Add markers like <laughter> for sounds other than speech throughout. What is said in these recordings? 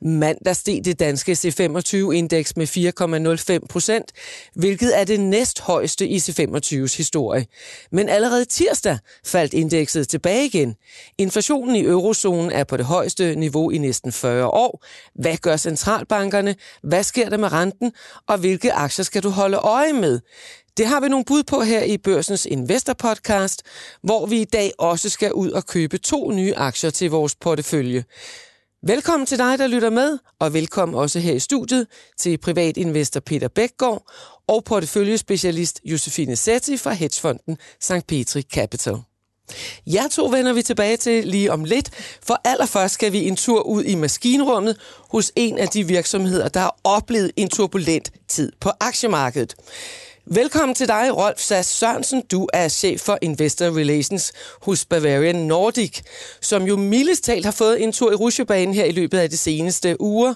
Mandag steg det danske C25-indeks med 4,05 procent, hvilket er det næsthøjeste i C25's historie. Men allerede tirsdag faldt indekset tilbage igen. Inflationen i eurozonen er på det højeste niveau i næsten 40 år. Hvad gør centralbankerne? Hvad sker der med renten? Og hvilke aktier skal du holde øje med? Det har vi nogle bud på her i Børsens Investor Podcast, hvor vi i dag også skal ud og købe to nye aktier til vores portefølje. Velkommen til dig, der lytter med, og velkommen også her i studiet til privatinvestor Peter Bækgaard og porteføljespecialist Josefine Setti fra hedgefonden St. Petri Capital. Jeg to vender vi tilbage til lige om lidt, for allerførst skal vi en tur ud i maskinrummet hos en af de virksomheder, der har oplevet en turbulent tid på aktiemarkedet. Velkommen til dig, Rolf Sass Sørensen. Du er chef for Investor Relations hos Bavarian Nordic, som jo mildest talt har fået en tur i rusjebanen her i løbet af de seneste uger.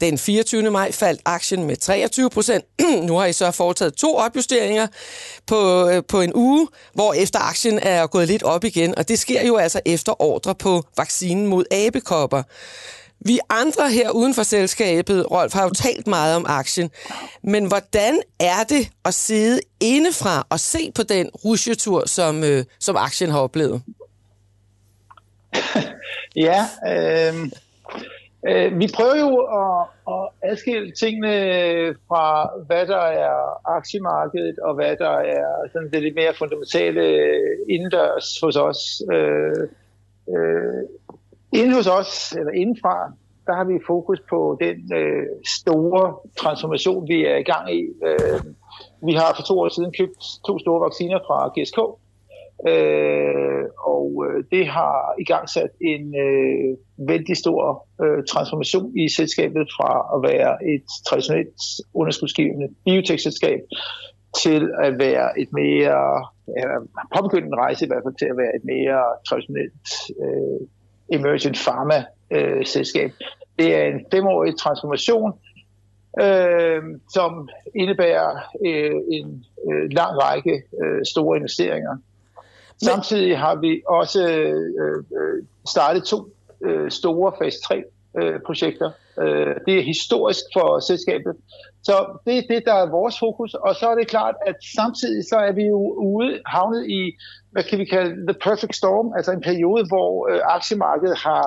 Den 24. maj faldt aktien med 23 procent. <clears throat> nu har I så foretaget to opjusteringer på, øh, på en uge, hvor efter aktien er gået lidt op igen, og det sker jo altså efter ordre på vaccinen mod abekopper. Vi andre her uden for selskabet, Rolf, har jo talt meget om aktien. Men hvordan er det at sidde indefra og se på den rusjetur, som, øh, som aktien har oplevet? <laughs> ja, øh, øh, vi prøver jo at, at adskille tingene fra, hvad der er aktiemarkedet, og hvad der er sådan det lidt mere fundamentale indendørs hos os. Øh, øh, Inden hos os, eller indenfra, der har vi fokus på den øh, store transformation, vi er i gang i. Øh, vi har for to år siden købt to store vacciner fra GSK, øh, og øh, det har i gang sat en øh, vældig stor øh, transformation i selskabet fra at være et traditionelt underskudsgivende biotech-selskab til at være et mere, ja, påbegyndt en rejse i hvert fald til at være et mere traditionelt øh, Emergent Pharma-selskab. Øh, det er en femårig transformation, øh, som indebærer øh, en øh, lang række øh, store investeringer. Men... Samtidig har vi også øh, øh startet to øh, store fase 3 øh, projekter. Øh, det er historisk for selskabet. Så det er det, der er vores fokus. Og så er det klart, at samtidig så er vi jo ude, havnet i, hvad kan vi kalde, the perfect storm, altså en periode, hvor øh, aktiemarkedet har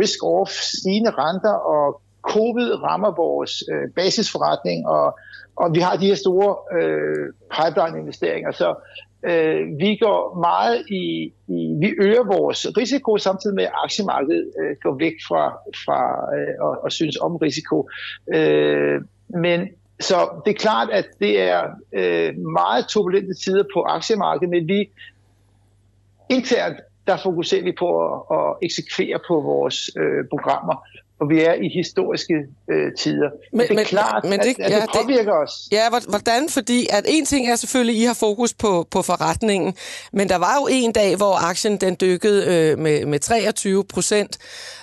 risk-off, stigende renter, og covid rammer vores øh, basisforretning, og, og vi har de her store øh, pipeline-investeringer. Så øh, vi går meget i, i, vi øger vores risiko, samtidig med at aktiemarkedet øh, går væk fra, fra øh, og, og synes om risiko. Øh, men så det er klart, at det er øh, meget turbulente tider på aktiemarkedet, men vi internt, der fokuserer vi på at, at eksekvere på vores øh, programmer og vi er i historiske øh, tider. Men, men det er klart, men det, at, at ja, det påvirker det, os. Ja, hvordan? Fordi at en ting er selvfølgelig, at I har fokus på, på forretningen, men der var jo en dag, hvor aktien den dykkede øh, med, med 23 procent.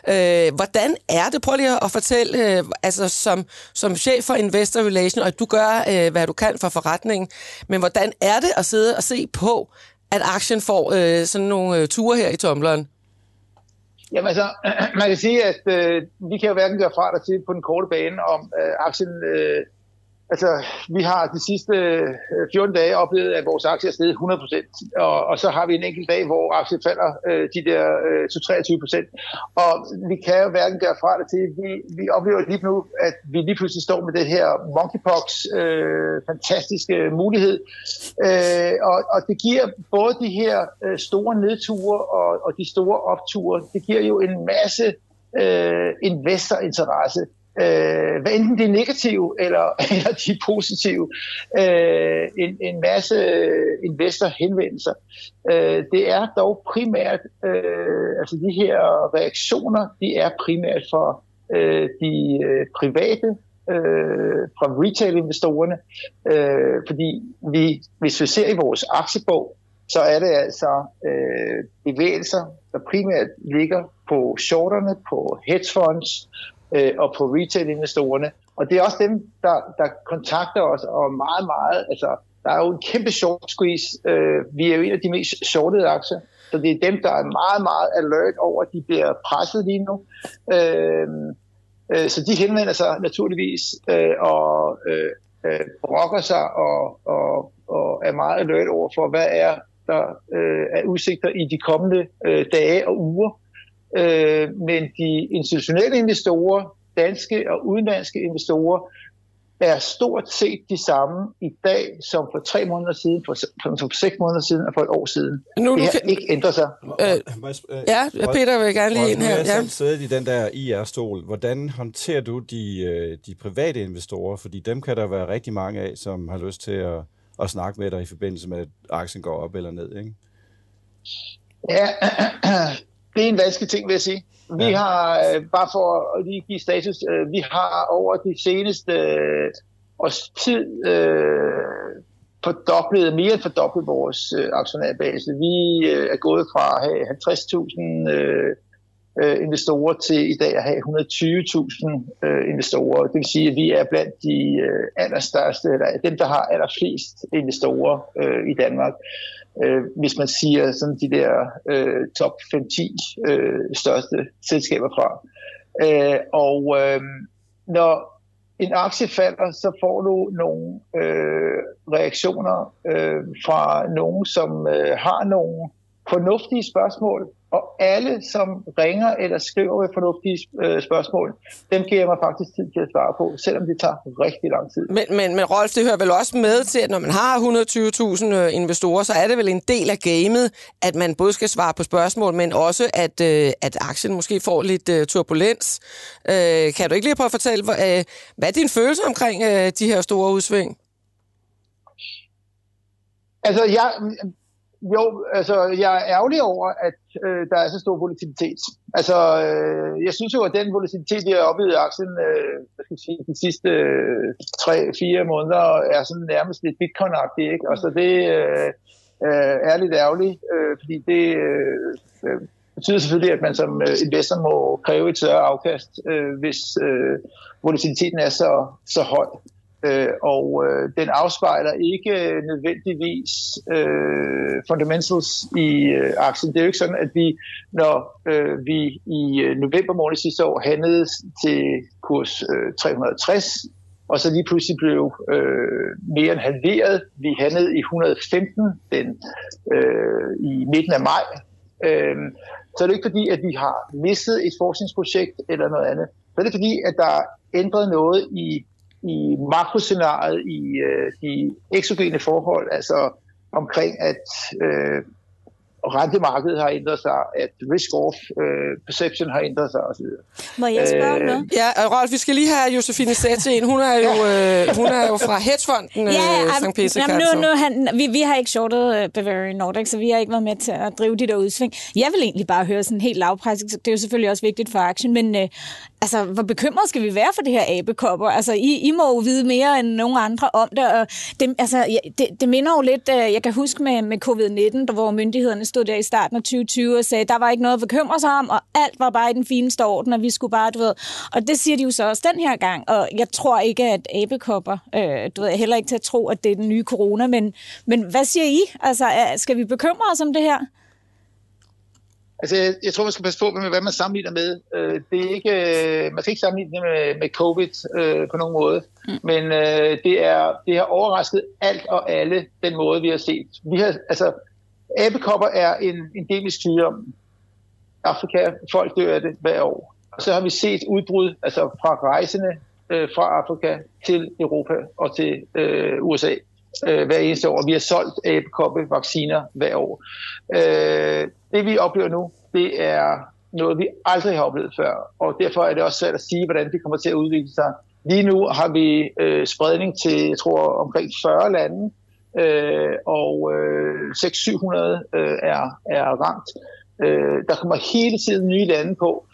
Øh, hvordan er det? Prøv lige at fortælle, øh, altså som, som chef for Investor Relation, og du gør, øh, hvad du kan for forretningen, men hvordan er det at sidde og se på, at aktien får øh, sådan nogle øh, ture her i tomleren? Jamen altså, <clears throat> man kan sige, at øh, vi kan jo hverken gøre fra dig til på den korte bane, om øh, aktien øh, Altså, vi har de sidste øh, 14 dage oplevet, at vores aktie er steget 100 og, og så har vi en enkelt dag, hvor aktien falder øh, de der øh, 23% Og vi kan jo hverken gøre fra det til. Vi, vi oplever lige nu, at vi lige pludselig står med det her monkeypox øh, fantastiske mulighed. Øh, og, og det giver både de her øh, store nedture og, og de store opture, det giver jo en masse øh, investorinteresse øh, hvad enten det er negative eller, <laughs> eller de er positive, øh, en, en masse øh, investorhenvendelser. Øh, det er dog primært, øh, altså de her reaktioner, de er primært for øh, de øh, private øh, fra retail-investorerne, øh, fordi vi, hvis vi ser i vores aktiebog, så er det altså øh, bevægelser, der primært ligger på shorterne, på hedge funds, øh, og på retail-investorerne. Og det er også dem, der, der kontakter os og meget, meget, altså der er jo en kæmpe short squeeze. Øh, vi er jo en af de mest shortede aktier, så det er dem, der er meget, meget alert over, at de bliver presset lige nu. Øh, øh, så de henvender sig naturligvis øh, og øh, øh, brokker sig og, og, og er meget alert over for, hvad er der øh, er udsigter i de kommende øh, dage og uger. Øh, men de institutionelle investorer, danske og udenlandske investorer, er stort set de samme i dag, som for tre måneder siden, for, for seks måneder siden og for et år siden. Nu, det har kan... ikke ændret sig. Øh, ja, Peter vil gerne lige ind her. Jeg har selv i den der IR-stol. Hvordan håndterer du de, øh, de private investorer? Fordi dem kan der være rigtig mange af, som har lyst til at, at snakke med dig i forbindelse med, at aktien går op eller ned, ikke? Ja, det er en vanskelig ting, vil jeg sige. Vi ja. har, øh, bare for at lige give status, øh, vi har over de seneste øh, års tid øh, fordoblet, mere end fordoblet vores øh, aktionærbase. Vi øh, er gået fra at have 50.000 øh, øh, investorer til i dag at have 120.000 øh, investorer. Det vil sige, at vi er blandt de øh, allerstørste, eller dem, der har allerflest investorer øh, i Danmark øh, øh, hvis man siger sådan de der øh, top 5-10 øh, største selskaber fra. Øh, og øh, når en aktie falder, så får du nogle øh, reaktioner øh, fra nogen, som øh, har nogle fornuftige spørgsmål, alle, som ringer eller skriver med fornuftige øh, spørgsmål, dem giver jeg mig faktisk tid til at svare på, selvom det tager rigtig lang tid. Men, men, men Rolf, det hører vel også med til, at når man har 120.000 øh, investorer, så er det vel en del af gamet, at man både skal svare på spørgsmål, men også, at, øh, at aktien måske får lidt turbulens. Kan du ikke lige prøve at fortælle, hvad, er din følelse omkring de her store udsving? Altså, jeg, jo, altså jeg er ærgerlig over, at øh, der er så stor volatilitet. Altså, øh, jeg synes jo, at den volatilitet, vi har oplevet i aktien øh, hvad skal jeg sige, de sidste øh, 3-4 måneder, er sådan nærmest lidt bitcoin ikke? Og Altså, det øh, øh, er lidt ærgerligt, øh, fordi det øh, øh, betyder selvfølgelig, at man som øh, investor må kræve et større afkast, øh, hvis øh, volatiliteten er så, så høj. Øh, og øh, den afspejler ikke nødvendigvis øh, fundamentals i øh, aktien. Det er jo ikke sådan, at vi, når øh, vi i øh, november måned sidste år handlede til kurs øh, 360, og så lige pludselig blev øh, mere end halveret. Vi handlede i 115 den, øh, i midten af maj. Øh, så er det ikke fordi, at vi har mistet et forskningsprojekt eller noget andet. Så er det fordi, at der er ændret noget i i makroscenariet, i øh, de eksogene forhold, altså omkring at øh, rentemarkedet har ændret sig, at risk-off øh, perception har ændret sig osv. Må jeg spørge øh, noget? Ja, Rolf, vi skal lige have Josefine Sætze ind. Hun er jo, øh, hun er jo fra hedgefonden ja, øh, St. Peter jamen, nu, nu, han, vi, vi har ikke shortet uh, Bavarian Nordic, så vi har ikke været med til at drive de der udsving. Jeg vil egentlig bare høre sådan helt lavpræsigt, det er jo selvfølgelig også vigtigt for aktien, men øh, altså, hvor bekymret skal vi være for det her abekopper? Altså, I, I må jo vide mere end nogen andre om det, og det, altså, det, det minder jo lidt, øh, jeg kan huske med, med covid-19, der hvor myndighederne stod der i starten af 2020 og sagde, der var ikke noget at bekymre sig om, og alt var bare i den fineste orden, og vi skulle bare, du ved, og det siger de jo så også den her gang, og jeg tror ikke, at abekopper, øh, du ved, heller ikke til at tro, at det er den nye corona, men, men hvad siger I? Altså, skal vi bekymre os om det her? Altså, jeg, jeg tror, man skal passe på med, hvad man sammenligner med. Øh, det er ikke, øh, man skal ikke sammenligne det med, med covid øh, på nogen måde. Mm. Men øh, det, er, det har overrasket alt og alle, den måde, vi har set. Vi har, altså, abekopper er en endemisk sygdom. Afrika, folk dør af det hver år. Og så har vi set udbrud altså fra rejsende øh, fra Afrika til Europa og til øh, USA øh, hver eneste år. Vi har solgt abekoppe-vacciner hver år. Øh, det vi oplever nu, det er noget, vi aldrig har oplevet før, og derfor er det også svært at sige, hvordan det kommer til at udvikle sig. Lige nu har vi øh, spredning til, jeg tror, omkring 40 lande, øh, og øh, 600-700 øh, er, er ramt. Øh, der kommer hele tiden nye lande på.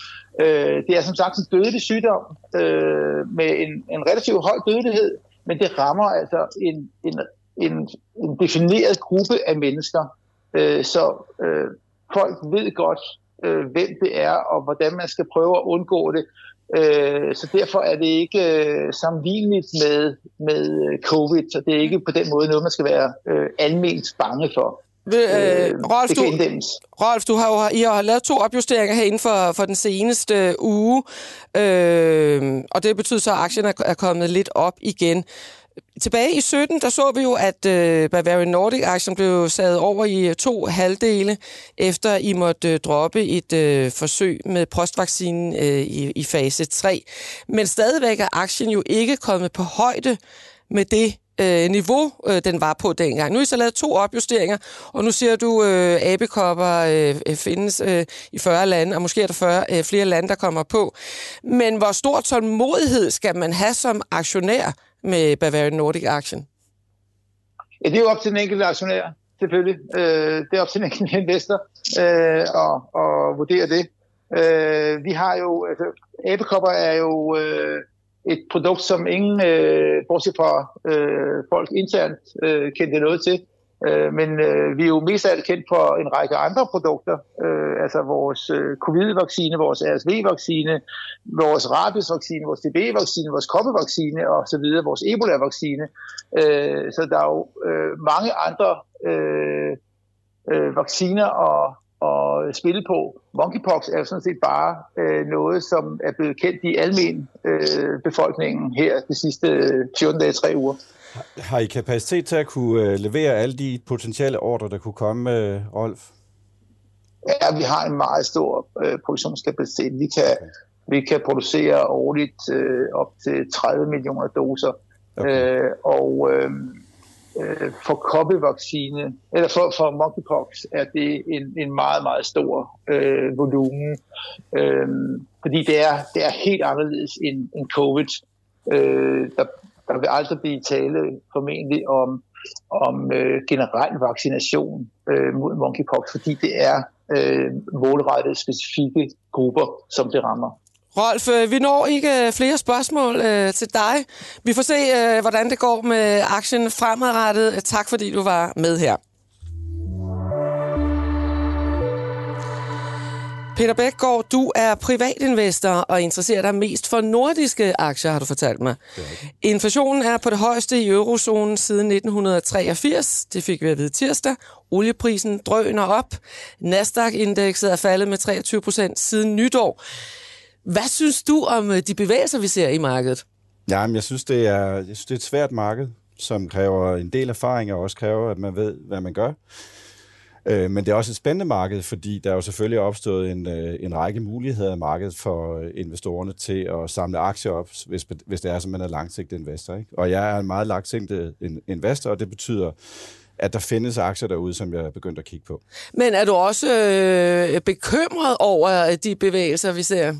Øh, det er som sagt en dødelig sygdom øh, med en, en relativt høj dødelighed, men det rammer altså en, en, en, en defineret gruppe af mennesker. Øh, så øh, folk ved godt, øh, hvem det er, og hvordan man skal prøve at undgå det. Øh, så derfor er det ikke øh, sammenligneligt med, med øh, covid, så det er ikke på den måde noget, man skal være øh, almindeligt bange for. Øh, øh, Rolf, du, Rolf, du har jo I har lavet to opjusteringer her inden for, for den seneste uge, øh, og det betyder så, at aktien er, er kommet lidt op igen. Tilbage i 17, der så vi jo, at øh, Bavarian Nordic-aktien blev sat over i øh, to halvdele, efter I måtte øh, droppe et øh, forsøg med postvaccinen øh, i, i fase 3. Men stadigvæk er aktien jo ikke kommet på højde med det øh, niveau, øh, den var på dengang. Nu er I så lavet to opjusteringer, og nu ser du, øh, abekopper øh, øh findes øh, i 40 lande, og måske er der 40, øh, flere lande, der kommer på. Men hvor stor tålmodighed skal man have som aktionær med Bavarian Nordic-aktien? Ja, det er jo op til den enkelte aktionær, selvfølgelig. Øh, det er op til den enkelte investor øh, at, at vurdere det. Øh, vi har jo, altså, abekopper er jo øh, et produkt, som ingen, øh, bortset fra øh, folk internt, øh, kendte noget til. Øh, men øh, vi er jo mest alt kendt for en række andre produkter, øh, altså vores øh, covid-vaccine, vores RSV-vaccine, vores rabies-vaccine, vores TB-vaccine, vores koppevaccine og så videre, vores Ebola-vaccine. Øh, så der er jo øh, mange andre øh, øh, vacciner og, at spille på. Monkeypox er jo sådan set bare øh, noget, som er blevet kendt i almen øh, befolkningen her de sidste 14 dage, tre uger. Har I kapacitet til at kunne øh, levere alle de potentielle ordre, der kunne komme, øh, Rolf? Ja, vi har en meget stor øh, produktionskapacitet. Vi kan, okay. vi kan producere årligt øh, op til 30 millioner doser. Okay. Øh, og øh, øh, for koppevaccine, eller for, for monkeypox, er det en, en meget, meget stor øh, volumen. Øh, fordi det er, det er helt anderledes end, end covid. Øh, der, der vil aldrig blive tale formentlig om, om øh, generel vaccination øh, mod monkeypox, fordi det er øh, målrettet specifikke grupper, som det rammer. Rolf, øh, vi når ikke øh, flere spørgsmål øh, til dig. Vi får se, øh, hvordan det går med aktien fremadrettet. Tak fordi du var med her. Peter Bækgaard, du er privatinvestor og interesserer dig mest for nordiske aktier, har du fortalt mig. Inflationen er på det højeste i eurozonen siden 1983. Det fik vi at vide tirsdag. Olieprisen drøner op. Nasdaq-indekset er faldet med 23 procent siden nytår. Hvad synes du om øh, de bevægelser, vi ser i markedet? Jamen, jeg synes, det er, jeg synes, det er et svært marked, som kræver en del erfaring, og også kræver, at man ved, hvad man gør. Øh, men det er også et spændende marked, fordi der er jo selvfølgelig opstået en, øh, en række muligheder i markedet for investorerne til at samle aktier op, hvis, hvis det er, som man er langsigtet investor. Ikke? Og jeg er en meget langsigtet investor, og det betyder, at der findes aktier derude, som jeg er begyndt at kigge på. Men er du også øh, bekymret over de bevægelser, vi ser?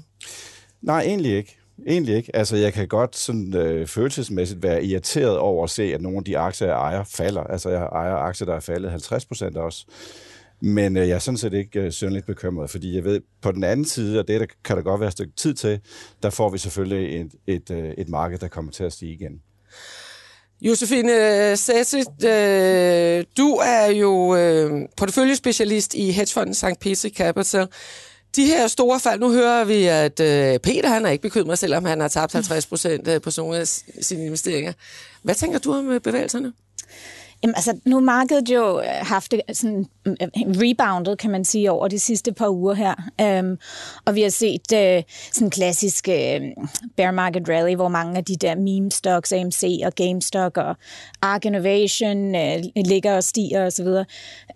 Nej, egentlig ikke. Egentlig ikke. Altså, jeg kan godt sådan, øh, følelsesmæssigt være irriteret over at se, at nogle af de aktier, jeg ejer, falder. Altså, jeg ejer aktier, der er faldet 50 procent også. Men øh, jeg er sådan set ikke øh, sønderligt bekymret, fordi jeg ved, på den anden side, og det der, kan der godt være et stykke tid til, der får vi selvfølgelig et, et, øh, et marked, der kommer til at stige igen. Josefine øh, Sassit, øh, du er jo øh, porteføljespecialist i hedgefonden St. Peter Capital. De her store fald, nu hører vi, at øh, Peter han er ikke bekymret, selvom han har tabt 50 procent øh, på nogle af sine investeringer. Hvad tænker du om øh, bevægelserne? Jamen, altså, nu har markedet jo øh, haft øh, sådan mm, øh, reboundet, kan man sige, over de sidste par uger her. Um, og vi har set uh, sådan klassisk uh, bear market rally, hvor mange af de der meme stocks, AMC og GameStop og Ark Innovation uh, ligger og stiger osv. Um,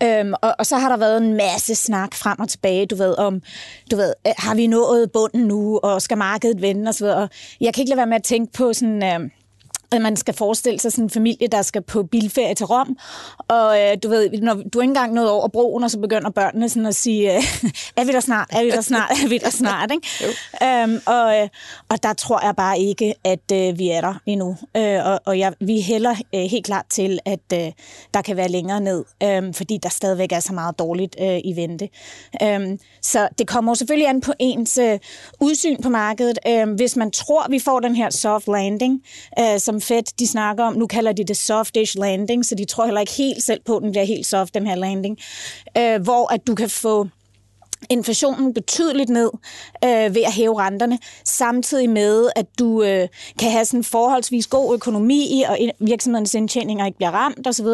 øhm, og, og så har der været en masse snak frem og tilbage, du ved, om, du ved, har vi nået bunden nu, og skal markedet vende osv. Og jeg kan ikke lade være med at tænke på sådan... Uh, at man skal forestille sig sådan en familie, der skal på bilferie til Rom, og øh, du ved, når du er ikke engang nået over broen, og så begynder børnene sådan at sige, øh, <laughs> er vi der snart, er vi der snart, er vi der snart, ikke? øhm, og, øh, og der tror jeg bare ikke, at øh, vi er der endnu. Øh, og og jeg, vi hælder øh, helt klart til, at øh, der kan være længere ned, øh, fordi der stadigvæk er så meget dårligt øh, i vente. Øh, så det kommer selvfølgelig an på ens øh, udsyn på markedet. Øh, hvis man tror, vi får den her soft landing, øh, som Fed de snakker om. Nu kalder de det softish landing, så de tror heller ikke helt selv på, at den bliver helt soft, den her landing. Øh, hvor at du kan få inflationen betydeligt ned øh, ved at hæve renterne, samtidig med, at du øh, kan have sådan forholdsvis god økonomi, og virksomhedens indtjeninger ikke bliver ramt osv.,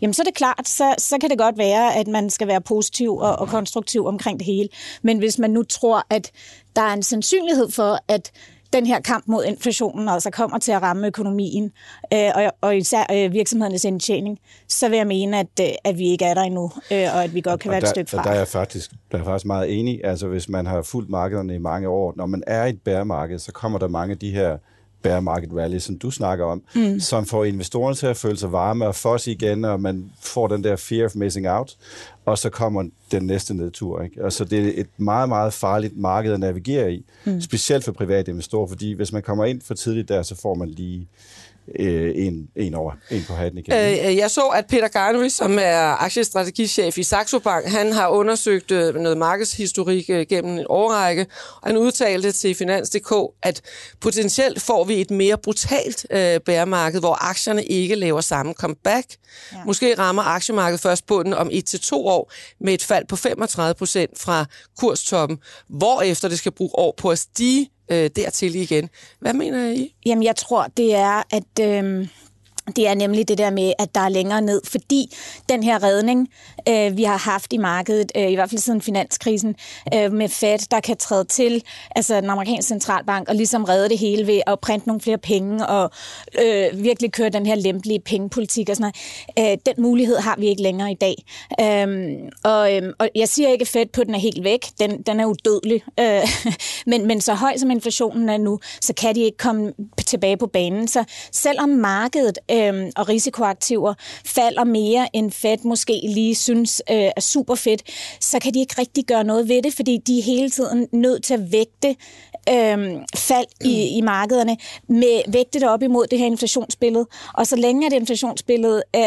jamen så er det klart, så, så kan det godt være, at man skal være positiv og, og konstruktiv omkring det hele. Men hvis man nu tror, at der er en sandsynlighed for, at den her kamp mod inflationen altså kommer til at ramme økonomien øh, og, og især øh, virksomhedernes indtjening, så vil jeg mene, at, øh, at vi ikke er der endnu, øh, og at vi godt kan og være der, et stykke fra. Der er jeg faktisk, der er faktisk meget enig. Altså hvis man har fulgt markederne i mange år, når man er i et bæremarked, så kommer der mange af de her bear market rally, som du snakker om, mm. som får investorerne til at føle sig varme og fosse igen, og man får den der fear of missing out, og så kommer den næste nedtur. Ikke? Og så det er et meget, meget farligt marked at navigere i, mm. specielt for private investorer, fordi hvis man kommer ind for tidligt der, så får man lige øh, en, en over, en på hatten igen. Øh, jeg så, at Peter Garnry, som er aktiestrategichef i Saxo Bank, han har undersøgt øh, noget markedshistorik øh, gennem en årrække, og han udtalte til Finans.dk, at potentielt får vi et mere brutalt øh, bæremarked, hvor aktierne ikke laver samme comeback. Ja. Måske rammer aktiemarkedet først på den om et til to år med et fald på 35 procent fra kurstoppen, hvorefter det skal bruge år på at stige øh, dertil igen. Hvad mener I? Jamen, jeg tror, det er, at... Øh det er nemlig det der med, at der er længere ned, fordi den her redning, øh, vi har haft i markedet, øh, i hvert fald siden finanskrisen, øh, med Fed, der kan træde til, altså den amerikanske centralbank, og ligesom redde det hele ved at printe nogle flere penge, og øh, virkelig køre den her lempelige pengepolitik og sådan noget. Øh, den mulighed har vi ikke længere i dag. Øh, og, øh, og jeg siger ikke, at Fed på den er helt væk, den, den er udødelig, øh, <laughs> men, men så høj som inflationen er nu, så kan de ikke komme tilbage på banen. Så selvom markedet øh, og risikoaktiver falder mere, end Fed måske lige synes øh, er super fedt, så kan de ikke rigtig gøre noget ved det, fordi de er hele tiden nødt til at vægte øh, fald i, i markederne, med vægte det op imod det her inflationsbillede. Og så længe at inflationsbilledet øh,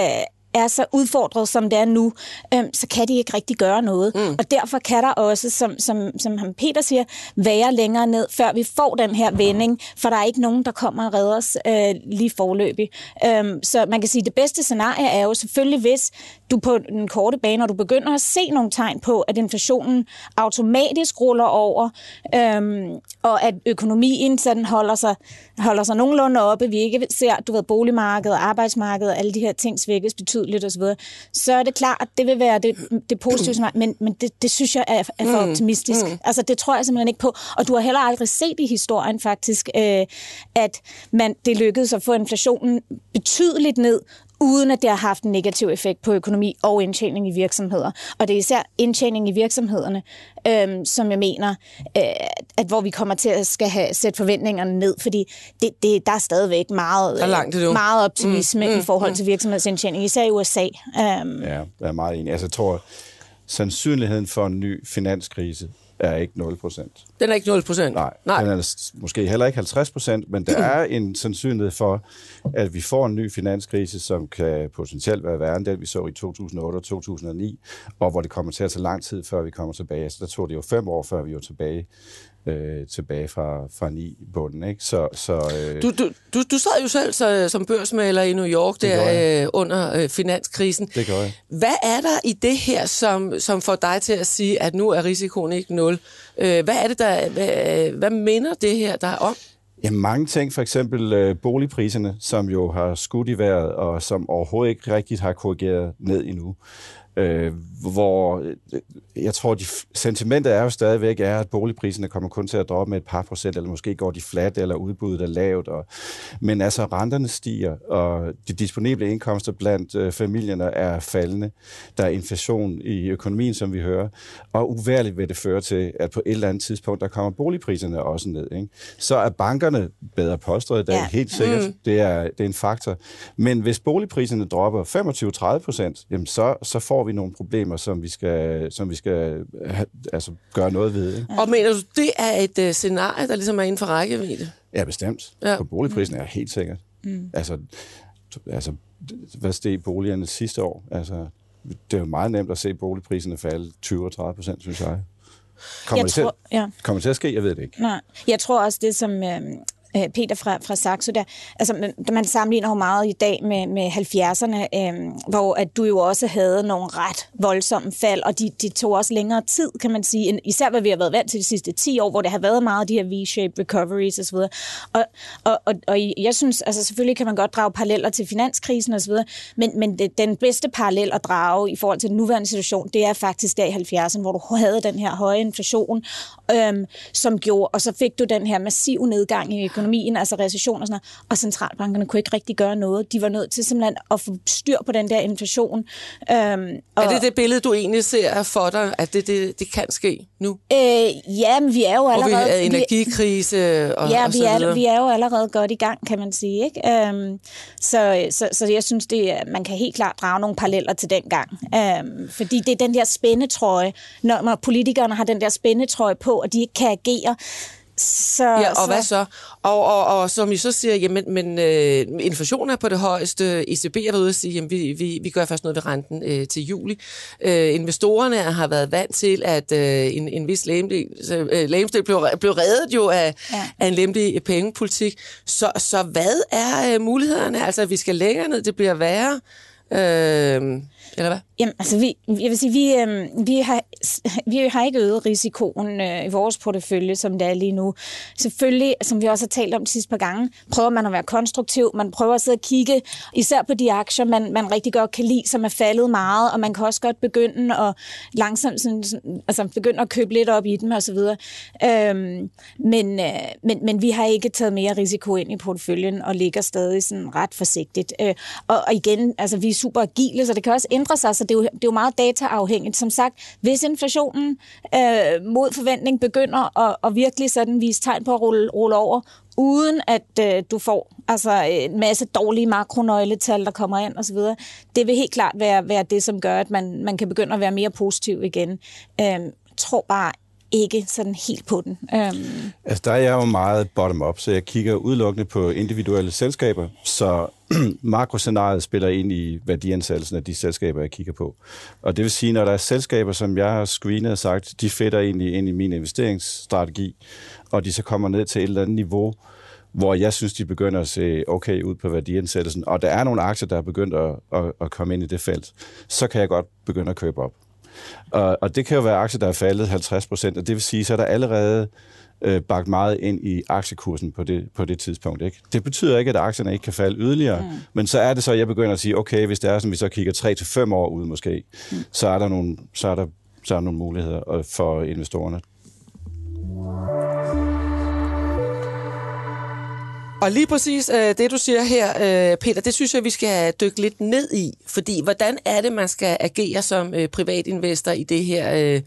er så udfordret, som det er nu, øhm, så kan de ikke rigtig gøre noget. Mm. Og derfor kan der også, som, som, som han Peter siger, være længere ned, før vi får den her vending, for der er ikke nogen, der kommer og redder os øh, lige forløbig. Øhm, så man kan sige, at det bedste scenarie er jo selvfølgelig, hvis du på den korte bane, når du begynder at se nogle tegn på, at inflationen automatisk ruller over, øhm, og at økonomien sådan holder sig, holder sig nogenlunde oppe, vi ikke ser, du ved, boligmarkedet, arbejdsmarkedet, alle de her ting svækkes betydeligt osv., så er det klart, at det vil være det, det positive, men, men det, det synes jeg er, er for mm, optimistisk. Mm. Altså, det tror jeg simpelthen ikke på. Og du har heller aldrig set i historien faktisk, øh, at man, det lykkedes at få inflationen betydeligt ned, uden at det har haft en negativ effekt på økonomi og indtjening i virksomheder. Og det er især indtjening i virksomhederne, øhm, som jeg mener, øh, at hvor vi kommer til at skal have, sætte forventningerne ned, fordi det, det, der er stadigvæk meget, er langt, det meget optimisme mm, mm, i forhold mm. til virksomhedsindtjening, især i USA. Øhm. Ja, jeg er meget enig. Altså, jeg tror, sandsynligheden for en ny finanskrise er ikke 0 procent. Den er ikke 0 procent? Nej, Nej, den er måske heller ikke 50 procent, men der er en sandsynlighed for, at vi får en ny finanskrise, som kan potentielt være værre end den, vi så i 2008 og 2009, og hvor det kommer til at tage lang tid, før vi kommer tilbage. Så der tog det jo fem år, før vi var tilbage øh, tilbage fra, fra ni bunden. Ikke? Så, så, øh, du, du, du, du sad jo selv så, som børsmaler i New York der øh, under øh, finanskrisen. Det gør jeg. Hvad er der i det her, som, som får dig til at sige, at nu er risikoen ikke nul? Øh, hvad er det, der, hvad, hvad minder det her der om? Ja, mange ting, for eksempel øh, boligpriserne, som jo har skudt i vejret, og som overhovedet ikke rigtigt har korrigeret ned endnu øh, hvor øh, jeg tror, de sentimentet er jo stadigvæk, er, at boligpriserne kommer kun til at droppe med et par procent, eller måske går de flat, eller udbuddet er lavt. Og, men altså, renterne stiger, og de disponible indkomster blandt øh, familierne er faldende. Der er inflation i økonomien, som vi hører, og uværligt vil det føre til, at på et eller andet tidspunkt, der kommer boligpriserne også ned. Ikke? Så er bankerne bedre påstået, det er ja. helt sikkert. Mm. Det, er, det er en faktor. Men hvis boligpriserne dropper 25-30 procent, så, så får vi nogle problemer, som vi skal, som vi skal altså, gøre noget ved. Ikke? Og mener du, det er et uh, scenarie, der ligesom er inden for rækkevidde? Ja, bestemt. Ja. På boligprisen er helt sikkert. Mm. Altså, altså, hvad steg boligerne sidste år? Altså, det er jo meget nemt at se boligpriserne falde 20-30 procent, synes jeg. Kommer, jeg det, tror, til, ja. kommer det til at ske? Jeg ved det ikke. Nej. Jeg tror også, det som... Øh, øh, Peter fra, fra Saxo der, altså man, man sammenligner jo meget i dag med, med 70'erne, øh, hvor at du jo også havde nogle ret voldsomme fald, og de, de tog også længere tid, kan man sige, end, især hvad vi har været vant til de sidste 10 år, hvor det har været meget af de her V-shaped recoveries osv. Og, og, og, og jeg synes, altså selvfølgelig kan man godt drage paralleller til finanskrisen osv., men, men det, den bedste parallel at drage i forhold til den nuværende situation, det er faktisk der i 70'erne, hvor du havde den her høje inflation, øhm, som gjorde, og så fik du den her massiv nedgang i økonomien, altså recession og sådan noget, og centralbankerne kunne ikke rigtig gøre noget. De var nødt til simpelthen at få styr på den der inflation. Øhm, og, er det det billede, du egentlig ser for dig, at det, det, det kan ske nu? Øh, ja, men vi er jo allerede... Og vi er energikrise og, ja, og så vi er, videre. vi er jo allerede godt i gang, kan man sige. Ikke? Øhm, så, så, så jeg synes, det, man kan helt klart drage nogle paralleller til den gang. Øhm, fordi det er den der spændetrøje, når, når politikerne har den der spændetrøje på, og de ikke kan agere, så, ja, og så... hvad så? Og, og, og som I så siger, jamen, men øh, inflationen er på det højeste. ECB har været ude og sige, jamen, vi, vi, vi gør først noget ved renten øh, til juli. Øh, investorerne har været vant til, at øh, en, en vis lægemstil øh, blev, blev reddet jo af, ja. af en lempelig pengepolitik. Så, så hvad er øh, mulighederne? Altså, vi skal længere ned, det bliver værre. Øh, eller hvad? Jamen, altså, vi, jeg vil sige, vi, øh, vi, har, <laughs> vi har ikke øget risikoen øh, i vores portefølje, som det er lige nu. Selvfølgelig, som vi også har talt om de sidste par gange, prøver man at være konstruktiv. Man prøver at sidde og kigge, især på de aktier, man, man rigtig godt kan lide, som er faldet meget, og man kan også godt begynde at langsomt sådan, altså, begynde at købe lidt op i dem, og så videre. Øhm, men, øh, men, men vi har ikke taget mere risiko ind i porteføljen, og ligger stadig sådan ret forsigtigt. Øh, og, og igen, altså, vi er super agile, så det kan også ændre sig, så det er jo, det er jo meget dataafhængigt. Som sagt, hvis inflationen øh, mod forventning begynder at, at virkelig sådan vise tegn på at rulle, rulle over, uden at øh, du får altså, en masse dårlige makronøgletal, der kommer ind osv., det vil helt klart være, være det, som gør, at man, man kan begynde at være mere positiv igen. Øh, tror bare ikke sådan helt på den. Um... Altså, der er jeg jo meget bottom-up, så jeg kigger udelukkende på individuelle selskaber, så <clears throat> makroscenariet spiller ind i værdiansættelsen af de selskaber, jeg kigger på. Og det vil sige, når der er selskaber, som jeg har screenet og sagt, de fætter egentlig ind i min investeringsstrategi, og de så kommer ned til et eller andet niveau, hvor jeg synes, de begynder at se okay ud på værdiansættelsen, og der er nogle aktier, der er begyndt at, at, at komme ind i det felt, så kan jeg godt begynde at købe op. Og, og det kan jo være aktier, der er faldet 50 procent, og det vil sige, så er der allerede øh, bagt meget ind i aktiekursen på det, på det tidspunkt. Ikke? Det betyder ikke, at aktierne ikke kan falde yderligere, mm. men så er det så, at jeg begynder at sige, okay, hvis det er sådan, vi så kigger 3 til fem år ud måske, mm. så er der nogle, så er der, så er der nogle muligheder øh, for investorerne. Og lige præcis øh, det, du siger her, øh, Peter, det synes jeg, vi skal dykke lidt ned i. Fordi hvordan er det, man skal agere som øh, privatinvestor i det her øh,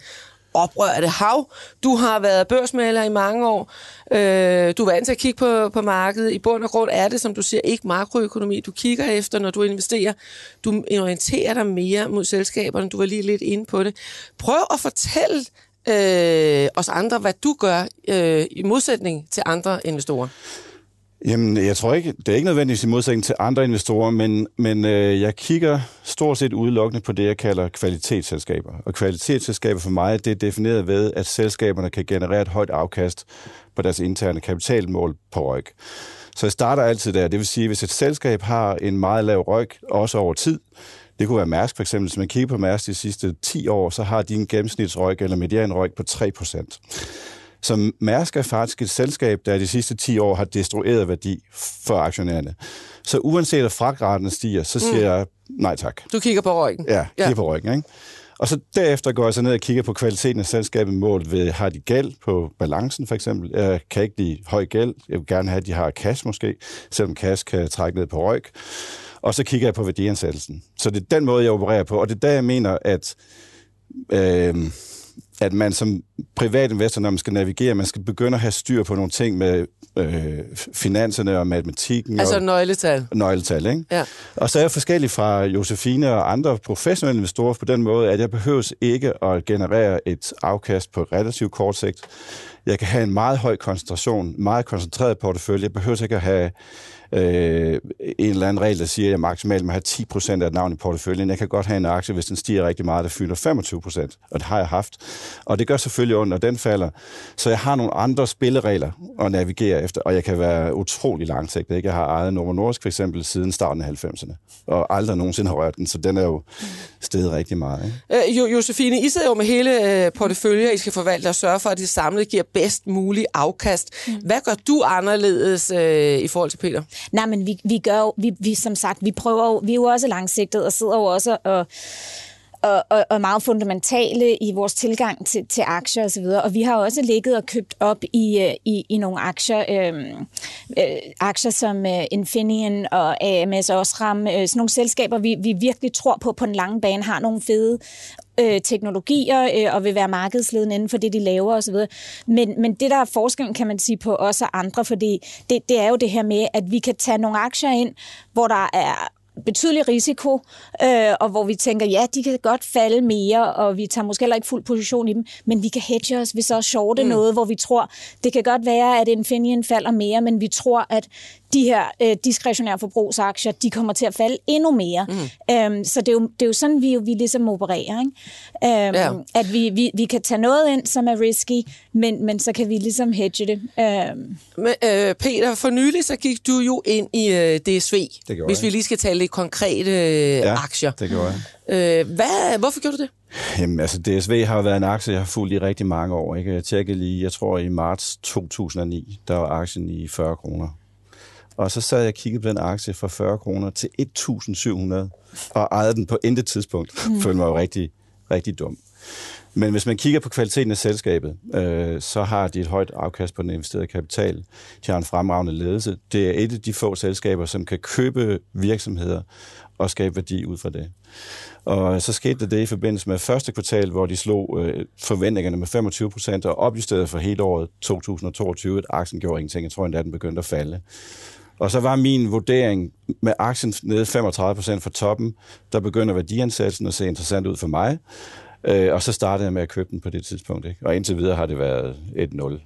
oprørte hav? Du har været børsmaler i mange år. Øh, du er vant til at kigge på, på markedet. I bund og grund er det, som du siger, ikke makroøkonomi, du kigger efter, når du investerer. Du orienterer dig mere mod selskaberne. Du var lige lidt inde på det. Prøv at fortælle øh, os andre, hvad du gør øh, i modsætning til andre investorer. Jamen, jeg tror ikke, det er ikke nødvendigvis i modsætning til andre investorer, men, men øh, jeg kigger stort set udelukkende på det, jeg kalder kvalitetsselskaber. Og kvalitetsselskaber for mig, det er defineret ved, at selskaberne kan generere et højt afkast på deres interne kapitalmål på ROIC. Så jeg starter altid der. Det vil sige, hvis et selskab har en meget lav ROIC, også over tid, det kunne være Mærsk for eksempel. Hvis man kigger på Mærsk de sidste 10 år, så har de en gennemsnitsrøg eller medianrøg på 3%. Så Mærsk er faktisk et selskab, der de sidste 10 år har destrueret værdi for aktionærerne. Så uanset at fragtraten stiger, så siger mm. jeg nej tak. Du kigger på ryggen? Ja, kigger ja. på ryggen. Ikke? Og så derefter går jeg så ned og kigger på kvaliteten af selskabet målt ved, har de gæld på balancen for eksempel? Jeg kan ikke lide høj gæld. Jeg vil gerne have, at de har cash måske, selvom cash kan trække ned på ryg. Og så kigger jeg på værdiansættelsen. Så det er den måde, jeg opererer på. Og det er der, jeg mener, at... Øh, at man som privatinvestor, når man skal navigere, man skal begynde at have styr på nogle ting med øh, finanserne og matematikken. Altså og nøgletal. Nøgletal, ikke? Ja. Og så er jeg forskellig fra Josefine og andre professionelle investorer på den måde, at jeg behøves ikke at generere et afkast på relativt kort sigt. Jeg kan have en meget høj koncentration, meget koncentreret portefølje. Jeg behøver ikke at have øh, en eller anden regel, der siger, at jeg maksimalt må have 10% af et navn i porteføljen. Jeg kan godt have en aktie, hvis den stiger rigtig meget, der fylder 25%, og det har jeg haft. Og det gør selvfølgelig ondt, når den falder. Så jeg har nogle andre spilleregler at navigere efter, og jeg kan være utrolig langsigtet. Ikke? Jeg har ejet Novo Nordisk for eksempel siden starten af 90'erne, og aldrig nogensinde har rørt den, så den er jo steget rigtig meget. Ikke? Øh, Josefine, I sidder jo med hele øh, porteføljer, I skal forvalte og sørge for, at det samlet giver bedst mulig afkast. Mm. Hvad gør du anderledes øh, i forhold til Peter? Nej, men vi, vi gør jo, vi, vi, som sagt, vi prøver jo, vi er jo også langsigtet og sidder jo også og og, og, og meget fundamentale i vores tilgang til, til aktier osv. Og, og vi har også ligget og købt op i, øh, i, i nogle aktier, øh, øh, aktier som øh, Infineon og AMS Osram, øh, sådan nogle selskaber, vi, vi virkelig tror på på den lange bane, har nogle fede øh, teknologier øh, og vil være markedsledende inden for det, de laver osv. Men, men det, der er forskellen, kan man sige, på os og andre, fordi det, det er jo det her med, at vi kan tage nogle aktier ind, hvor der er betydelig risiko, øh, og hvor vi tænker, ja, de kan godt falde mere, og vi tager måske heller ikke fuld position i dem, men vi kan hedge os, hvis så shorte mm. noget, hvor vi tror, det kan godt være, at Infineon falder mere, men vi tror, at de her øh, diskretionære forbrugsaktier, de kommer til at falde endnu mere. Mm. Øhm, så det er, jo, det er jo sådan, vi, vi ligesom opererer. Ikke? Øhm, ja. At vi, vi, vi kan tage noget ind, som er risky, men, men så kan vi ligesom hedge det. Øhm. Men, øh, Peter, for nylig så gik du jo ind i øh, DSV, hvis vi lige skal tale lidt konkrete øh, ja, aktier. det gjorde jeg. Øh, hvad, hvorfor gjorde du det? Jamen, altså DSV har været en aktie, jeg har fulgt i rigtig mange år. Ikke? Jeg tjekkede lige, jeg tror i marts 2009, der var aktien i 40 kroner. Og så sad jeg og kiggede på den aktie fra 40 kroner til 1.700, og ejede den på intet tidspunkt. Mm. Følte mig jo rigtig, rigtig dum. Men hvis man kigger på kvaliteten af selskabet, øh, så har de et højt afkast på den investerede kapital. De har en fremragende ledelse. Det er et af de få selskaber, som kan købe virksomheder og skabe værdi ud fra det. Og så skete det i forbindelse med første kvartal, hvor de slog øh, forventningerne med 25 procent og opjusterede for hele året 2022, at aktien gjorde ingenting. Jeg tror endda, den begyndte at falde. Og så var min vurdering med aktien nede 35 procent fra toppen, der begynder værdiansatsen at se interessant ud for mig. Øh, og så startede jeg med at købe den på det tidspunkt. Ikke? Og indtil videre har det været 1-0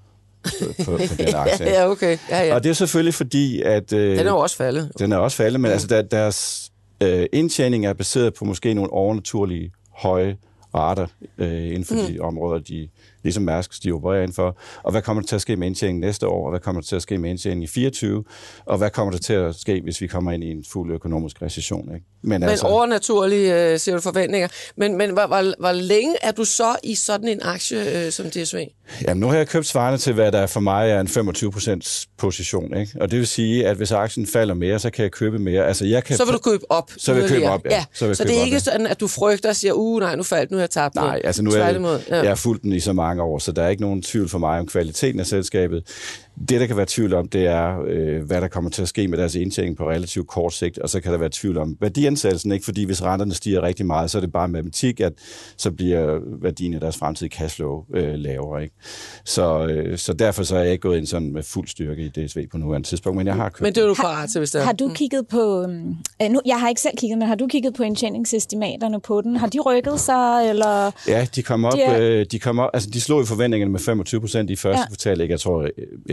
på, på, på <laughs> den aktie. ja, okay. Ja, ja. Og det er selvfølgelig fordi, at... Øh, den er jo også faldet. Den er også faldet, men ja. altså der, deres øh, indtjening er baseret på måske nogle overnaturlige høje rater øh, inden for mm. de områder, de, ligesom Mærsk, de opererer indenfor. Og hvad kommer der til at ske med indtjeningen næste år, og hvad kommer der til at ske med indtjeningen i 24, og hvad kommer der til at ske, hvis vi kommer ind i en fuld økonomisk recession? Ikke? Men, men altså, overnaturlige, øh, siger du, forventninger. Men, men hvor, hvor, hvor længe er du så i sådan en aktie øh, som DSV? Jamen, nu har jeg købt svarende til, hvad der for mig er en 25% position. Ikke? Og det vil sige, at hvis aktien falder mere, så kan jeg købe mere. Altså, jeg kan så vil du købe op? Så vil jeg købe op, ja. ja. Så, vil så det er op, ikke sådan, at du frygter og siger, uh, nej, nu faldt, nu har jeg tabt Nej, altså nu er jeg, ja. jeg har fulgt den i så mange år, så der er ikke nogen tvivl for mig om kvaliteten af selskabet. Det, der kan være tvivl om, det er, øh, hvad der kommer til at ske med deres indtjening på relativt kort sigt, og så kan der være tvivl om værdiansættelsen, ikke? fordi hvis renterne stiger rigtig meget, så er det bare matematik, at så bliver værdien af deres fremtidige cashflow øh, lavere. Ikke? Så, øh, så derfor så er jeg ikke gået ind sådan med fuld styrke i DSV på nuværende tidspunkt, men jeg har købt Men det er du parat til, hvis det er. Har du mm. kigget på, øh, nu, jeg har ikke selv kigget, men har du kigget på indtjeningsestimaterne på den? Har de rykket sig, eller? Ja, de kom op, de, er... øh, de, kom op altså de slog i forventningerne med 25 procent i første ja. kvartal, ikke? Jeg tror,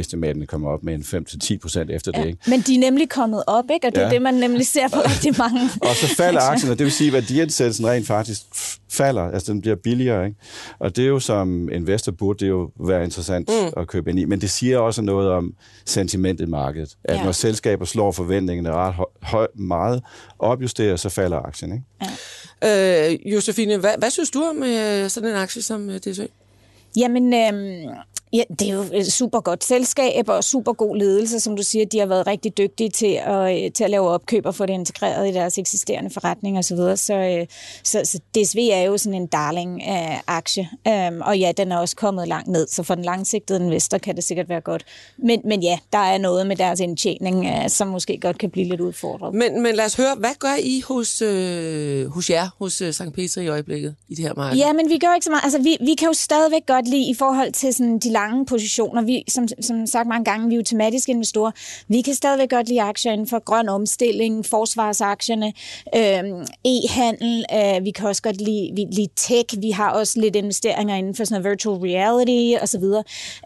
estimaterne kommer op med en 5-10 procent efter ja. det. Ikke? Men de er nemlig kommet op, ikke? og det ja. er det, man nemlig ser på <laughs> rigtig mange. og så falder <laughs> aktierne, det vil sige, at værdiansættelsen rent faktisk falder, altså den bliver billigere. Ikke? Og det er jo som investor burde det jo være interessant mm. at købe ind i. Men det siger også noget om sentimentet i markedet. At ja. når selskaber slår forventningerne ret høj, meget opjusterer, så falder aktien. Ikke? Ja. Øh, Josefine, hvad, hvad synes du om øh, sådan en aktie som øh, DSV? Jamen, øh, Ja, det er jo et super godt selskab og super god ledelse, som du siger. De har været rigtig dygtige til at, øh, til at lave opkøb og få det integreret i deres eksisterende forretning osv. Så, videre. så, øh, så, så DSV er jo sådan en darling af aktie. Um, og ja, den er også kommet langt ned, så for den langsigtede investor kan det sikkert være godt. Men, men ja, der er noget med deres indtjening, som måske godt kan blive lidt udfordret. Men, men lad os høre, hvad gør I hos, øh, hos jer, hos uh, St. Peter i øjeblikket, i det her marked? Ja, men vi gør ikke så meget. Altså, vi, vi kan jo stadigvæk godt lide i forhold til sådan de lange positioner. Vi, som, som sagt mange gange, vi er jo tematiske investorer. Vi kan stadigvæk godt lide aktier inden for grøn omstilling, forsvarsaktierne, øh, e-handel. Øh, vi kan også godt lide, vi, lide tech. Vi har også lidt investeringer inden for sådan noget virtual reality osv.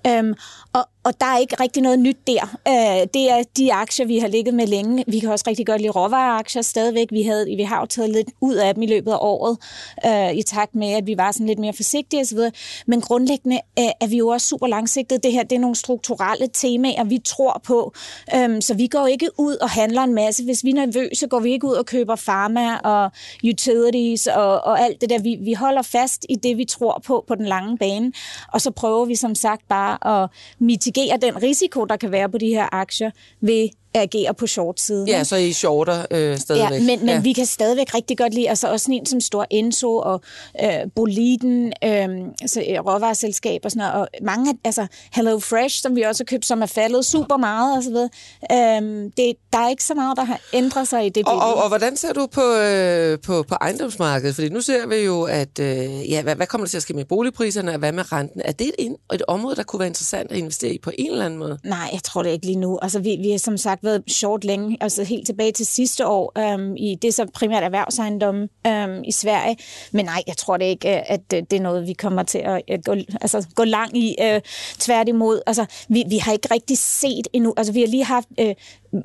Øh, og, og der er ikke rigtig noget nyt der. Øh, det er de aktier, vi har ligget med længe. Vi kan også rigtig godt lide råvareaktier stadigvæk. Vi, havde, vi har jo taget lidt ud af dem i løbet af året, øh, i takt med, at vi var sådan lidt mere forsigtige osv. Men grundlæggende øh, er vi jo også super langsigtet. Det her det er nogle strukturelle temaer, vi tror på. Øhm, så vi går ikke ud og handler en masse. Hvis vi er nervøse, går vi ikke ud og køber pharma og utilities og, og alt det der. Vi, vi holder fast i det, vi tror på på den lange bane. Og så prøver vi som sagt bare at mitigere den risiko, der kan være på de her aktier ved agere på short-siden. Ja, så I shorter øh, stadigvæk. Ja, men, men ja. vi kan stadigvæk rigtig godt lide, altså også en som Stor Enso og øh, Boliden, øh, altså råvareselskab og sådan noget, og mange altså Hello Fresh, som vi også har købt, som er faldet super meget og så videre. Øh, det, der er ikke så meget, der har ændret sig i det og, og, og hvordan ser du på, øh, på, på ejendomsmarkedet? Fordi nu ser vi jo, at øh, ja, hvad, hvad kommer der til at ske med boligpriserne, og hvad med renten? Er det et, et område, der kunne være interessant at investere i på en eller anden måde? Nej, jeg tror det ikke lige nu. Altså, vi, vi har som sagt været short længe, altså helt tilbage til sidste år, øhm, i det så primært erhvervsejendomme øhm, i Sverige. Men nej, jeg tror det ikke, øh, at øh, det er noget, vi kommer til at, at gå, altså, gå lang i. Øh, tværtimod, altså, vi, vi har ikke rigtig set endnu, altså vi har lige haft øh,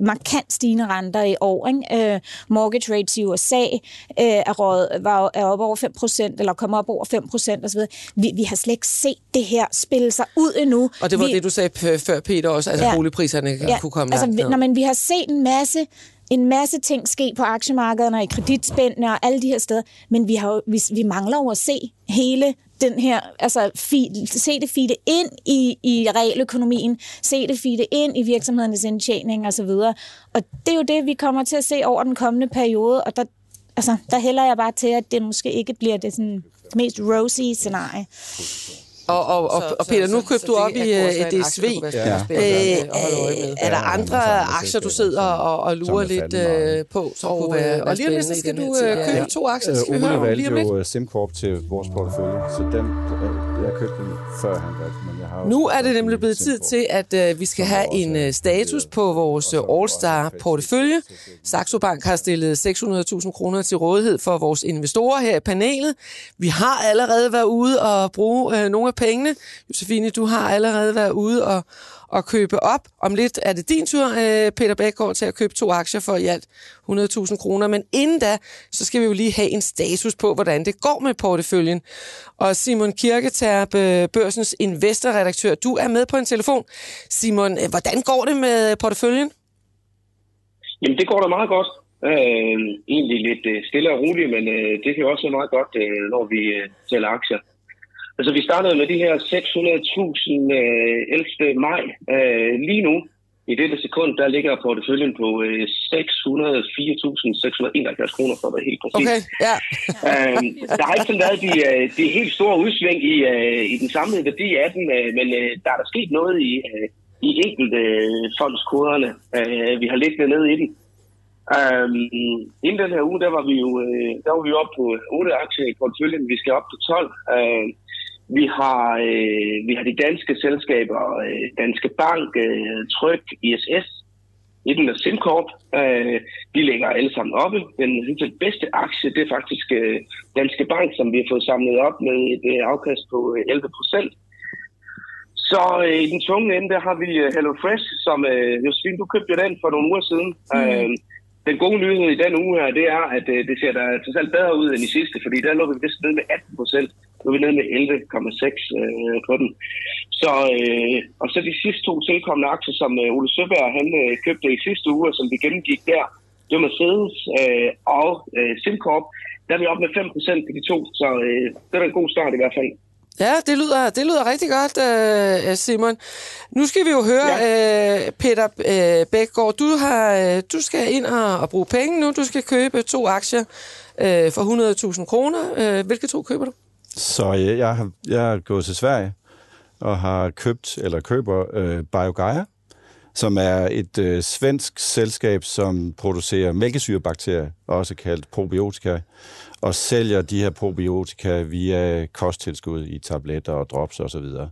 markant stigende renter i år. Ikke? Øh, mortgage rates i USA øh, er, råd, var, er oppe over 5%, eller kommer op over 5% osv. Vi, vi har slet ikke set det her spille sig ud endnu. Og det var vi, det, du sagde før, Peter, også, altså ja, boligpriserne ja, kunne komme altså, langt. Ja. Når man, vi har set en masse en masse ting ske på aktiemarkederne og i kreditspændene og alle de her steder, men vi, har vi, vi mangler jo at se hele den her, altså se det fide ind i, i realøkonomien, se det fide ind i virksomhedernes indtjening og så videre. Og det er jo det, vi kommer til at se over den kommende periode, og der, altså, der hælder jeg bare til, at det måske ikke bliver det sådan, mest rosy scenarie. Og, og, og, og Peter, nu købte du op i et DSV. Ja. Øh, er der andre aktier, du sidder og, og lurer lidt øh, på, som kunne være Og lige om lidt, så skal du øh, købe to aktier, skal vi høre lige om lidt. jo SimCorp til vores portefølje, så den, jeg købte den før han valgte, men jeg har Nu er det nemlig blevet tid til, at uh, vi skal have en uh, status på vores All-Star portefølje. Saxo Bank har stillet 600.000 kroner til rådighed for vores investorer her i panelet. Vi har allerede været ude og bruge uh, nogle af pengene. Josefine, du har allerede været ude og, og købe op. Om lidt er det din tur, øh, Peter Bækgaard, til at købe to aktier for i alt 100.000 kroner. Men inden da, så skal vi jo lige have en status på, hvordan det går med porteføljen. Og Simon Kirketerp, øh, børsens investorredaktør, du er med på en telefon. Simon, øh, hvordan går det med porteføljen? Jamen, det går da meget godt. Øh, egentlig lidt øh, stille og roligt, men øh, det kan jo også være meget godt, øh, når vi øh, sælger aktier. Altså, vi startede med de her 600.000 øh, 11. maj. Øh, lige nu, i dette sekund, der ligger porteføljen på øh, 604.671 kroner, for at være helt præcis. Okay, ja. <laughs> øh, der har ikke sådan været de, øh, de helt store udsving i, øh, i den samlede værdi af den, øh, men øh, der er der sket noget i, øh, i enkelte øh, fondskoderne. Øh, vi har liggende ned i den. Um, inden den her uge, der var vi jo øh, der var vi op på 8 aktier i porteføljen. Vi skal op på 12. Uh, vi har, øh, vi har de danske selskaber, øh, Danske Bank, øh, Tryk, ISS, den er SimCorp. Øh, de ligger alle sammen oppe. Den synes, jeg, bedste aktie, det er faktisk øh, Danske Bank, som vi har fået samlet op med et øh, afkast på øh, 11 procent. Så øh, i den tunge ende, der har vi øh, HelloFresh, som øh, Josefine, du købte den for nogle uger siden. Mm. Øh, den gode nyhed i den uge her, det er, at øh, det ser da totalt bedre ud end i sidste, fordi der lå vi vist ned med 18 procent. Nu er vi nede med 11,6 øh, på den. Så, øh, og så de sidste to tilkommende aktier, som øh, Ole Søberg han, øh, købte i sidste uge, som vi gennemgik der, det var Mercedes øh, og øh, SimCorp. Der er vi oppe med 5 procent på de to, så øh, det er en god start i hvert fald. Ja, det lyder, det lyder rigtig godt, øh, Simon. Nu skal vi jo høre, ja. øh, Peter øh, Bækgaard, du, har, du skal ind og, og bruge penge nu. Du skal købe to aktier for 100.000 kroner. Hvilke to køber du? Så jeg, jeg, har, jeg er gået til Sverige og har købt, eller køber, øh, BioGaia, som er et øh, svensk selskab, som producerer mælkesyrebakterier, også kaldt probiotika, og sælger de her probiotika via kosttilskud i tabletter og drops osv. Og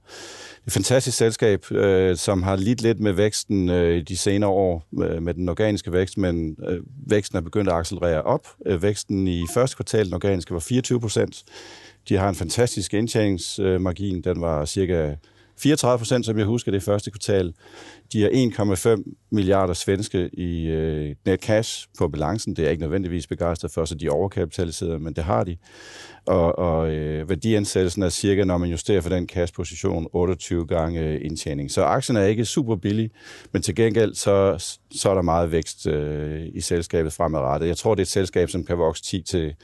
et fantastisk selskab, øh, som har lidt lidt med væksten øh, de senere år, øh, med den organiske vækst, men øh, væksten er begyndt at accelerere op. Øh, væksten i første kvartal, den organiske, var 24 procent. De har en fantastisk indtjeningsmargin, den var cirka 34 procent, som jeg husker det første kvartal. De har 1,5 milliarder svenske i øh, net cash på balancen. Det er jeg ikke nødvendigvis begejstret for, så de er overkapitaliseret, men det har de. Og, og øh, værdiansættelsen er cirka, når man justerer for den cash-position, 28 gange indtjening. Så aktien er ikke super billig, men til gengæld så, så er der meget vækst øh, i selskabet fremadrettet. Jeg tror, det er et selskab, som kan vokse 10 til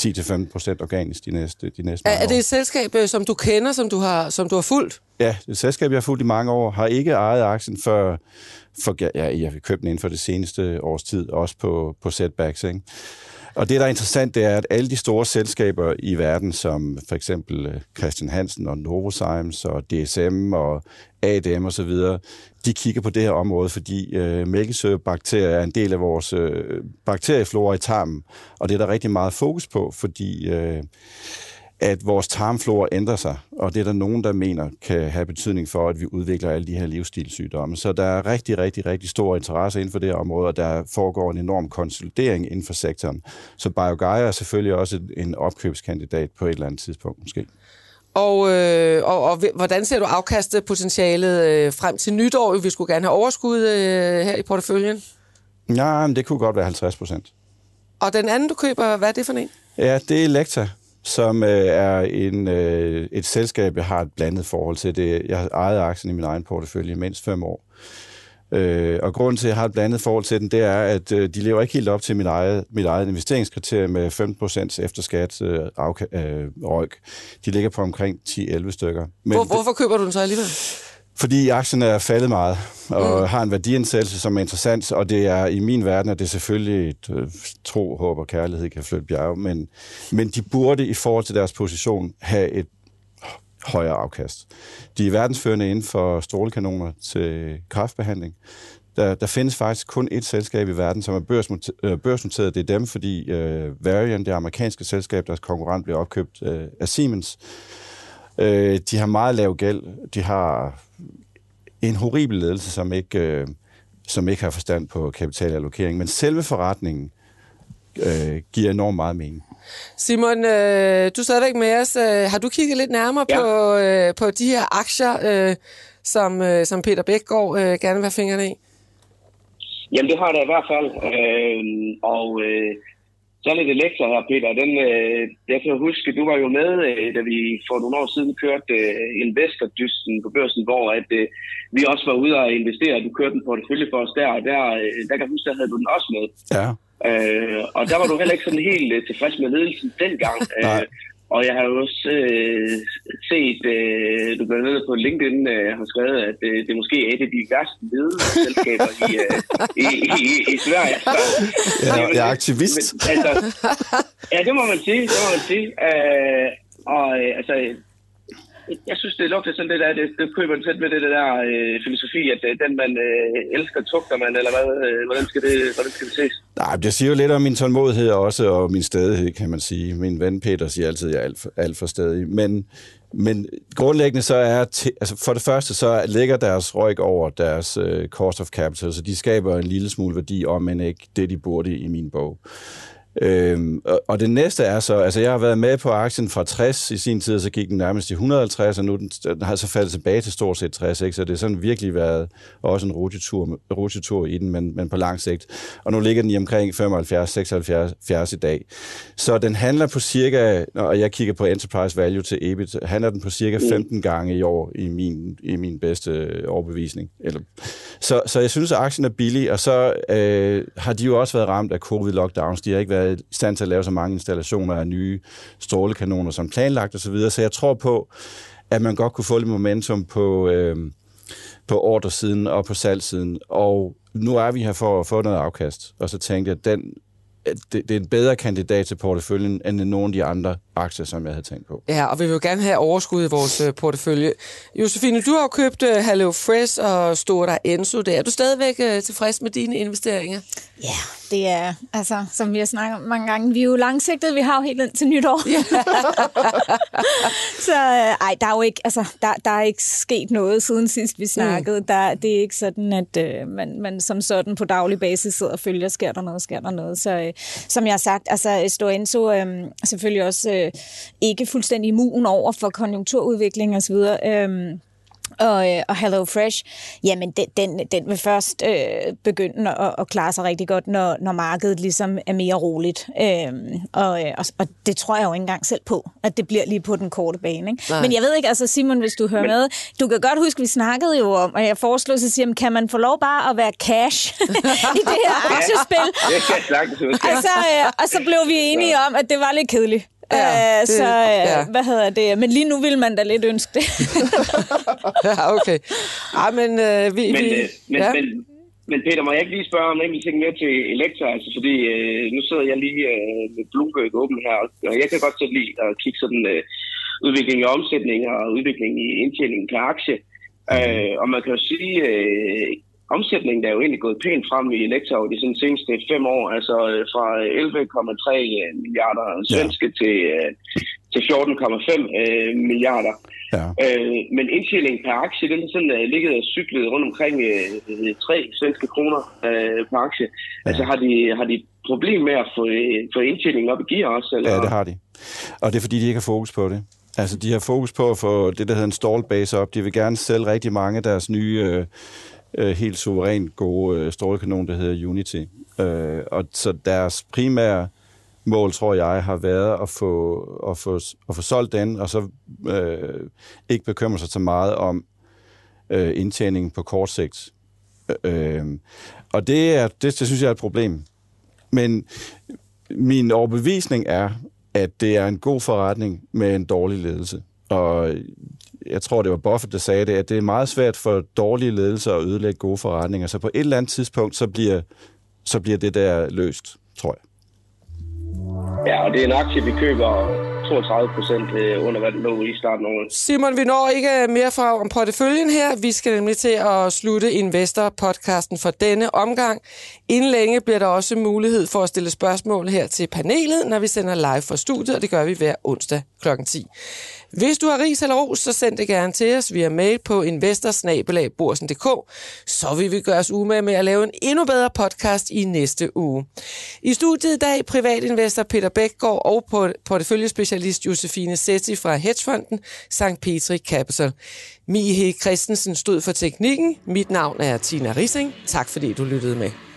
10-15 procent organisk de næste, de næste Er, er det et selskab, øh, som du kender, som du har, som du har fulgt? Ja, det er et selskab, jeg har fulgt i mange år, har ikke ejet aktien for, for ja, jeg har købt den inden for det seneste års tid, også på, på setbacks. Ikke? Og det, der er interessant, det er, at alle de store selskaber i verden, som for eksempel øh, Christian Hansen og Novozymes og DSM og ADM osv., de kigger på det her område, fordi øh, mælkesøgebakterier er en del af vores øh, bakterieflora i tarmen, og det er der rigtig meget fokus på, fordi øh, at vores tarmflora ændrer sig, og det er der nogen, der mener kan have betydning for, at vi udvikler alle de her livsstilssygdomme. Så der er rigtig, rigtig, rigtig stor interesse inden for det her område, og der foregår en enorm konsolidering inden for sektoren. Så BioGaia er selvfølgelig også en opkøbskandidat på et eller andet tidspunkt måske. Og, øh, og, og hvordan ser du afkastepotentialet øh, frem til nytår? Vi skulle gerne have overskud øh, her i porteføljen. Ja, men det kunne godt være 50 procent. Og den anden, du køber, hvad er det for en? Ja, det er Elekta, som øh, er en, øh, et selskab, jeg har et blandet forhold til. Det, jeg har ejet aktien i min egen portefølje i mindst fem år. Øh, og grunden til, at jeg har et blandet forhold til den, det er, at øh, de lever ikke helt op til mit eget, mit eget investeringskriterie med 15% efter skat øh, afka- øh, røg. De ligger på omkring 10-11 stykker. Men Hvor, hvorfor køber du den så alligevel? Fordi aktien er faldet meget, og mm. har en værdiansættelse, som er interessant, og det er i min verden, at det er selvfølgelig et øh, tro, håb og kærlighed kan flytte bjerge, men, men de burde i forhold til deres position have et højere afkast. De er verdensførende inden for strålekanoner til kræftbehandling. Der, der findes faktisk kun et selskab i verden, som er børsnoteret. Øh, børsnoteret. Det er dem, fordi øh, Varian, det amerikanske selskab, deres konkurrent, bliver opkøbt øh, af Siemens. Øh, de har meget lav gæld. De har en horribel ledelse, som ikke, øh, som ikke har forstand på kapitalallokering. Men selve forretningen øh, giver enormt meget mening. Simon, øh, du er stadigvæk med os. Øh, har du kigget lidt nærmere Ja. på, øh, på de her aktier, øh, som, øh, som Peter Bækgaard øh, gerne vil have fingrene i? Jamen, det har det i hvert fald. Øh, og øh, særligt det lektor her, Peter, den, øh, jeg kan huske, du var jo med, øh, da vi for nogle år siden kørte øh, investordysten på børsen, hvor at, øh, vi også var ude og investere. Du kørte den portefølje for os der, og der, øh, der kan jeg huske, der havde du den også med. Ja. Øh, og der var du heller ikke sådan helt øh, tilfreds med ledelsen dengang. <laughs> Øh, og jeg har også øh, set, øh, du blandt andet på LinkedIn øh, har skrevet, at øh, det måske er et af de værste ledelsesselskaber i, øh, i, i, i, i Sverige. Så, Jeg, er- jeg er aktivist. Men, altså, ja, det må man sige. Det må man sige. Øh, og øh, altså, jeg synes, det lugter sådan det der, det, det køber tæt med det der øh, filosofi, at øh, den man øh, elsker, tugter man, eller hvad, øh, hvordan, skal det, hvordan skal det ses? Nej, det siger jo lidt om min tålmodighed også, og min stedighed, kan man sige. Min ven Peter siger altid, at jeg er alt for, alt for stedig. Men, men grundlæggende så er, altså for det første, så ligger deres røg over deres øh, cost of capital, så de skaber en lille smule værdi, om men ikke det, de burde i min bog. Øhm, og, og det næste er så, altså jeg har været med på aktien fra 60 i sin tid, så gik den nærmest i 150, og nu den, den har så faldet tilbage til stort set 60, ikke? så det har sådan virkelig været også en rutetur, rutetur i den, men, men på lang sigt. Og nu ligger den i omkring 75-76 i dag. Så den handler på cirka, og jeg kigger på enterprise value til EBIT, handler den på cirka 15 gange i år i min, i min bedste overbevisning. Eller, så, så jeg synes, at aktien er billig, og så øh, har de jo også været ramt af covid-lockdowns. De har ikke været i stand til at lave så mange installationer af nye strålekanoner som planlagt osv., så, videre. så jeg tror på, at man godt kunne få lidt momentum på, øh, på ordersiden og på salgsiden. Og nu er vi her for at få noget afkast. Og så tænkte jeg, at den, det, det er en bedre kandidat til porteføljen, end nogen af de andre aktier, som jeg havde tænkt på. Ja, og vi vil jo gerne have overskud i vores øh, portefølje. Josefine, du har jo købt uh, Hello Fresh og Stora Enso. Der. Er du stadigvæk uh, tilfreds med dine investeringer? Ja, det er, altså, som vi har snakket om mange gange, vi er jo langsigtet, vi har jo helt ind til nytår. Yeah. <laughs> så uh, ej, der er jo ikke, altså, der, der er ikke sket noget siden sidst vi snakkede. Mm. Der, det er ikke sådan, at uh, man, man som sådan på daglig basis sidder og følger, sker der noget, sker der noget. Så uh, som jeg har sagt, altså Stora Enso uh, selvfølgelig også uh, ikke fuldstændig immun over for konjunkturudvikling osv., øhm, og, øh, og Hello Fresh, jamen den, den, den vil først øh, begynde at, at klare sig rigtig godt, når, når markedet ligesom er mere roligt. Øhm, og, øh, og, og det tror jeg jo ikke engang selv på, at det bliver lige på den korte bane. Ikke? Men jeg ved ikke, altså Simon, hvis du hører Men... med, du kan godt huske, vi snakkede jo om, og jeg foreslog så siger, kan man få lov bare at være cash <laughs> i det her aktiespil? Ja, det og, så, øh, og så blev vi enige om, at det var lidt kedeligt. Ja, øh, det, så ja. hvad hedder det? Men lige nu vil man da lidt ønske det. <laughs> ja, okay. Ej, men, øh, vi, men, vi, øh, men, ja. men, men Peter, må jeg ikke lige spørge om en ting mere til Elektra? Altså, fordi øh, nu sidder jeg lige øh, med Bloomberg åben her, og jeg kan godt sætte lige at kigge sådan øh, udvikling i omsætning og udvikling i indtjening per aktie. Mm. Øh, og man kan jo sige, øh, omsætningen er jo egentlig gået pænt frem i Elektra over de sådan seneste fem år, altså øh, fra 11,3 milliarder svenske ja. til, øh, til 14,5 milliarder. Ja. Øh, men indtjeningen per aktie, den sådan uh, ligget og cyklet rundt omkring uh, 3 svenske kroner uh, per aktie. Ja. Altså har de, har de problem med at få, få indtjeningen op i gear også? Eller? Ja, det har de. Og det er fordi, de ikke har fokus på det. Altså, de har fokus på at få det, der hedder en stall base op. De vil gerne sælge rigtig mange af deres nye øh, øh, helt suverænt gode øh, strålekanon, der hedder Unity. Øh, og så deres primære mål, tror jeg, har været at få, at få, at få solgt den, og så øh, ikke bekymre sig så meget om øh, indtjeningen på kort sigt. Øh, og det, er, det, det synes jeg er et problem. Men min overbevisning er, at det er en god forretning med en dårlig ledelse. Og jeg tror, det var Buffett, der sagde det, at det er meget svært for dårlige ledelser at ødelægge gode forretninger. Så på et eller andet tidspunkt, så bliver, så bliver det der løst, tror jeg. Ja, og det er en aktie, vi køber 32 procent øh, under, hvad den lå i starten af. Simon, vi når ikke mere fra om porteføljen her. Vi skal nemlig til at slutte Investor-podcasten for denne omgang. Inden længe bliver der også mulighed for at stille spørgsmål her til panelet, når vi sender live fra studiet, og det gør vi hver onsdag kl. 10. Hvis du har ris eller ros, så send det gerne til os via mail på investorsnabelagborsen.dk, så vil vi gøre os umage med at lave en endnu bedre podcast i næste uge. I studiet i dag privatinvestor Peter Bækgaard og porteføljespecialist Josefine Setti fra Hedgefonden St. Petri Capital. Mihe Christensen stod for teknikken. Mit navn er Tina Rising. Tak fordi du lyttede med.